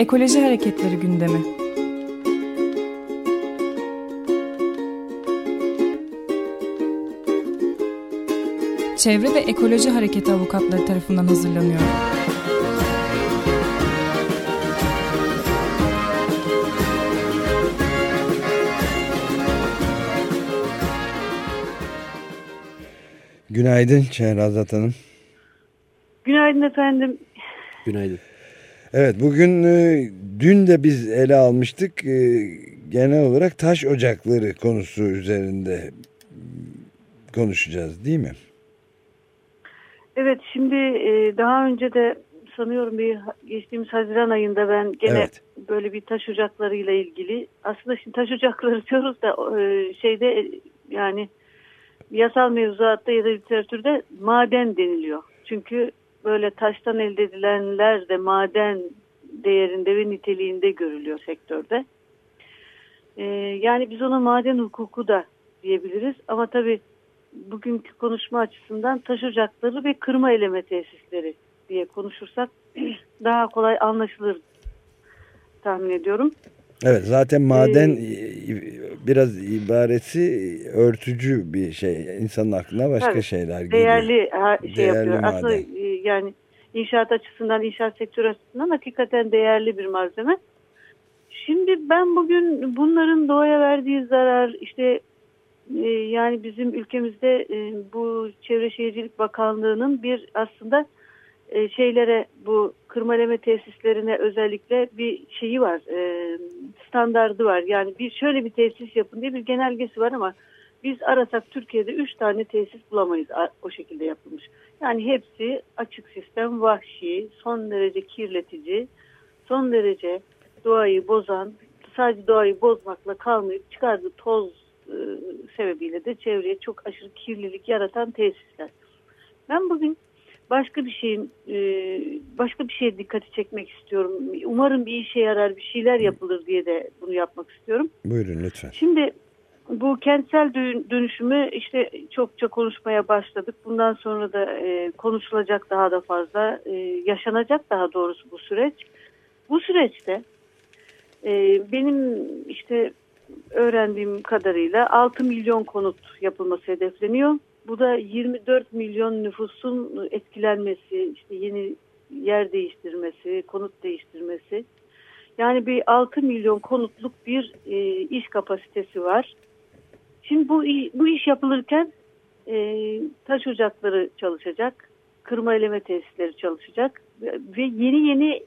Ekoloji Hareketleri gündemi. Çevre ve Ekoloji Hareketi avukatları tarafından hazırlanıyor. Günaydın Şehrazat Hanım. Günaydın efendim. Günaydın. Evet bugün e, dün de biz ele almıştık e, genel olarak taş ocakları konusu üzerinde konuşacağız değil mi? Evet şimdi e, daha önce de sanıyorum bir geçtiğimiz Haziran ayında ben gene Evet. böyle bir taş ocaklarıyla ilgili aslında şimdi taş ocakları diyoruz da şeyde yani yasal mevzuatta ya da literatürde maden deniliyor. Çünkü böyle taştan elde edilenler de maden değerinde ve niteliğinde görülüyor sektörde. E, yani biz ona maden hukuku da diyebiliriz ama tabii bugünkü konuşma açısından taş ocakları ve kırma eleme tesisleri diye konuşursak daha kolay anlaşılır tahmin ediyorum. Evet zaten maden Ee, biraz ibaresi örtücü bir şey. İnsanın aklına başka Evet, şeyler geliyor. Değerli şey Değerli yapıyor. maden. Aslında yani inşaat açısından, inşaat sektörü açısından hakikaten değerli bir malzeme. Şimdi ben bugün bunların doğaya verdiği zarar, işte e, yani bizim ülkemizde e, bu Çevre Şehircilik Bakanlığı'nın bir aslında e, şeylere bu kırmaleme tesislerine özellikle bir şeyi var, e, standardı var. Yani bir şöyle bir tesis yapın diye bir genelgesi var ama biz arasak Türkiye'de 3 tane tesis bulamayız o şekilde yapılmış. Yani hepsi açık sistem, vahşi, son derece kirletici, son derece doğayı bozan, sadece doğayı bozmakla kalmayıp çıkardığı toz e, sebebiyle de çevreye çok aşırı kirlilik yaratan tesisler. Ben bugün başka bir şeyin e, başka bir şeye dikkati çekmek istiyorum. Umarım bir işe yarar, bir şeyler yapılır diye de bunu yapmak istiyorum. Buyurun lütfen. Şimdi bu kentsel dö- dönüşümü işte çokça konuşmaya başladık. Bundan sonra da e, konuşulacak daha da fazla, e, yaşanacak daha doğrusu bu süreç. Bu süreçte e, benim işte öğrendiğim kadarıyla 6 milyon konut yapılması hedefleniyor. Bu da 24 milyon nüfusun etkilenmesi, işte yeni yer değiştirmesi, konut değiştirmesi. Yani bir 6 milyon konutluk bir e, iş kapasitesi var. Şimdi bu, bu iş yapılırken e, taş ocakları çalışacak, kırma eleme tesisleri çalışacak ve yeni yeni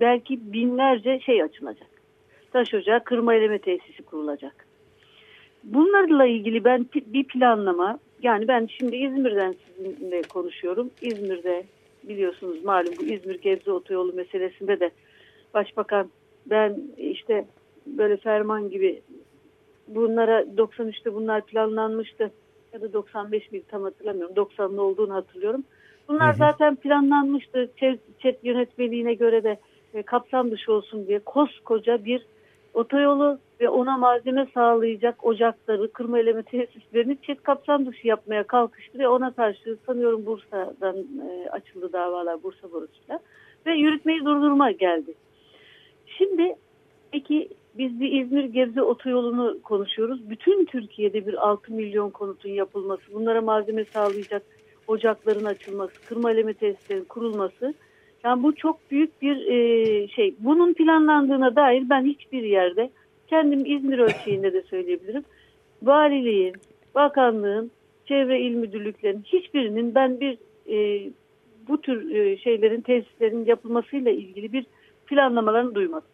belki binlerce şey açılacak. Taş ocağı, kırma eleme tesisi kurulacak. Bunlarla ilgili ben bir planlama, yani ben şimdi İzmir'den sizinle konuşuyorum. İzmir'de biliyorsunuz malum bu İzmir Gebze Otoyolu meselesinde de Başbakan ben işte böyle ferman gibi bunlara 93'te bunlar planlanmıştı ya da 95 miydi tam hatırlamıyorum. 90'lı olduğunu hatırlıyorum. Bunlar Hı hı. zaten planlanmıştı. Çet yönetmeliğine göre de e, kapsam dışı olsun diye koskoca bir otoyolu ve ona malzeme sağlayacak ocakları, kırma eleme tesislerini çet kapsam dışı yapmaya kalkıştı ve ona karşı sanıyorum Bursa'dan e, açıldı davalar Bursa borusuyla ve yürütmeyi durdurma geldi. Şimdi peki biz bir İzmir Gebze otoyolunu konuşuyoruz. Bütün Türkiye'de bir 6 milyon konutun yapılması, bunlara malzeme sağlayacak ocakların açılması, kırma eleme tesislerinin kurulması. Yani bu çok büyük bir e, şey. Bunun planlandığına dair ben hiçbir yerde kendim İzmir ölçeğinde de söyleyebilirim. Valiliğin, bakanlığın, çevre il müdürlüklerinin hiçbirinin ben bir e, bu tür e, şeylerin tesislerin yapılmasıyla ilgili bir planlamalarını duymadım.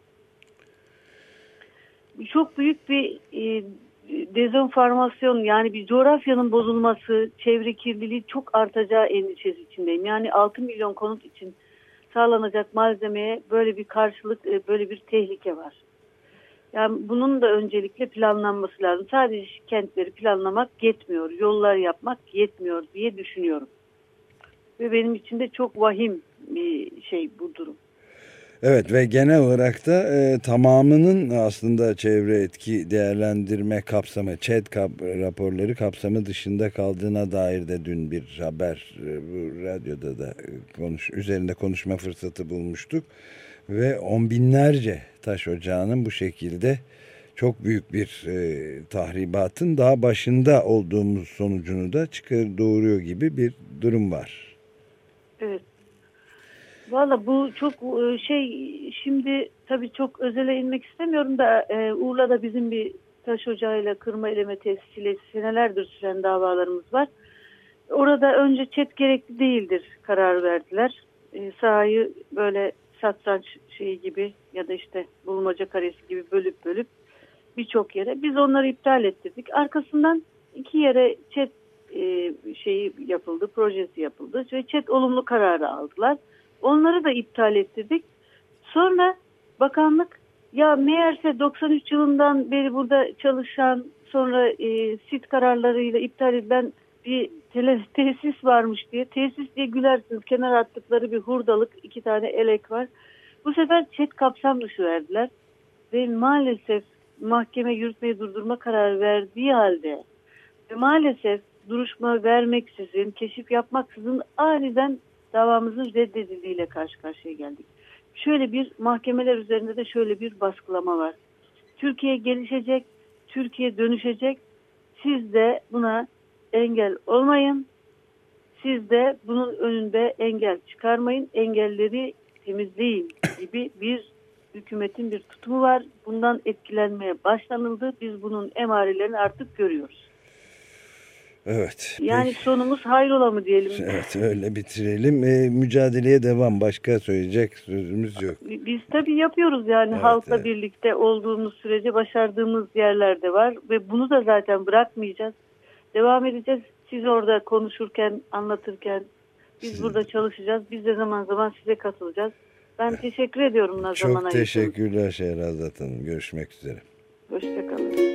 Çok büyük bir e, dezenformasyon yani bir coğrafyanın bozulması, çevre kirliliği çok artacağı endişesi içindeyim. Yani 6 milyon konut için sağlanacak malzemeye böyle bir karşılık, e, böyle bir tehlike var. Yani bunun da öncelikle planlanması lazım. Sadece kentleri planlamak yetmiyor, yollar yapmak yetmiyor diye düşünüyorum. Ve benim için de çok vahim bir şey bu durum. Evet ve genel olarak da e, tamamının aslında çevre etki değerlendirme kapsamı, ÇED kap, raporları kapsamı dışında kaldığına dair de dün bir haber e, bu radyoda da e, konuş, üzerinde konuşma fırsatı bulmuştuk. Ve on binlerce taş ocağının bu şekilde çok büyük bir e, tahribatın daha başında olduğumuz sonucunu da çıkar doğuruyor gibi bir durum var. Evet. Valla bu çok e, şey şimdi tabii çok özele inmek istemiyorum da e, Urla'da bizim bir taş ocağıyla kırma eleme tesisiyle senelerdir süren davalarımız var. Orada önce çet gerekli değildir karar verdiler. E, sahayı böyle satranç şeyi gibi ya da işte bulmaca karesi gibi bölüp bölüp birçok yere biz onları iptal ettirdik. Arkasından iki yere çet e, şeyi yapıldı, projesi yapıldı ve çet olumlu kararı aldılar. Onları da iptal ettirdik. Sonra bakanlık ya meğerse 93 yılından beri burada çalışan sonra e, sit kararlarıyla iptal edilen bir tele, tesis varmış diye. Tesis diye gülersiniz. Kenar attıkları bir hurdalık iki tane elek var. Bu sefer çet kapsam dışı verdiler. Ve maalesef mahkeme yürütmeyi durdurma kararı verdiği halde ve maalesef duruşma vermeksizin, keşif yapmaksızın aniden davamızın reddedildiğiyle karşı karşıya geldik. Şöyle bir mahkemeler üzerinde de şöyle bir baskılama var. Türkiye gelişecek, Türkiye dönüşecek. Siz de buna engel olmayın. Siz de bunun önünde engel çıkarmayın. Engelleri temizleyin gibi bir hükümetin bir tutumu var. Bundan etkilenmeye başlanıldı. Biz bunun emarelerini artık görüyoruz. Evet. Yani peki. sonumuz hayrola mı diyelim? Evet öyle bitirelim. Ee, mücadeleye devam. Başka söyleyecek sözümüz yok. Biz tabii yapıyoruz yani evet, halkla evet. birlikte olduğumuz sürece başardığımız yerlerde var. Ve bunu da zaten bırakmayacağız. Devam edeceğiz. Siz orada konuşurken, anlatırken biz Siz... burada çalışacağız. Biz de zaman zaman size katılacağız. Ben teşekkür ediyorum Nazan Çok teşekkürler Şehrazat Hanım. Görüşmek üzere. Hoşçakalın.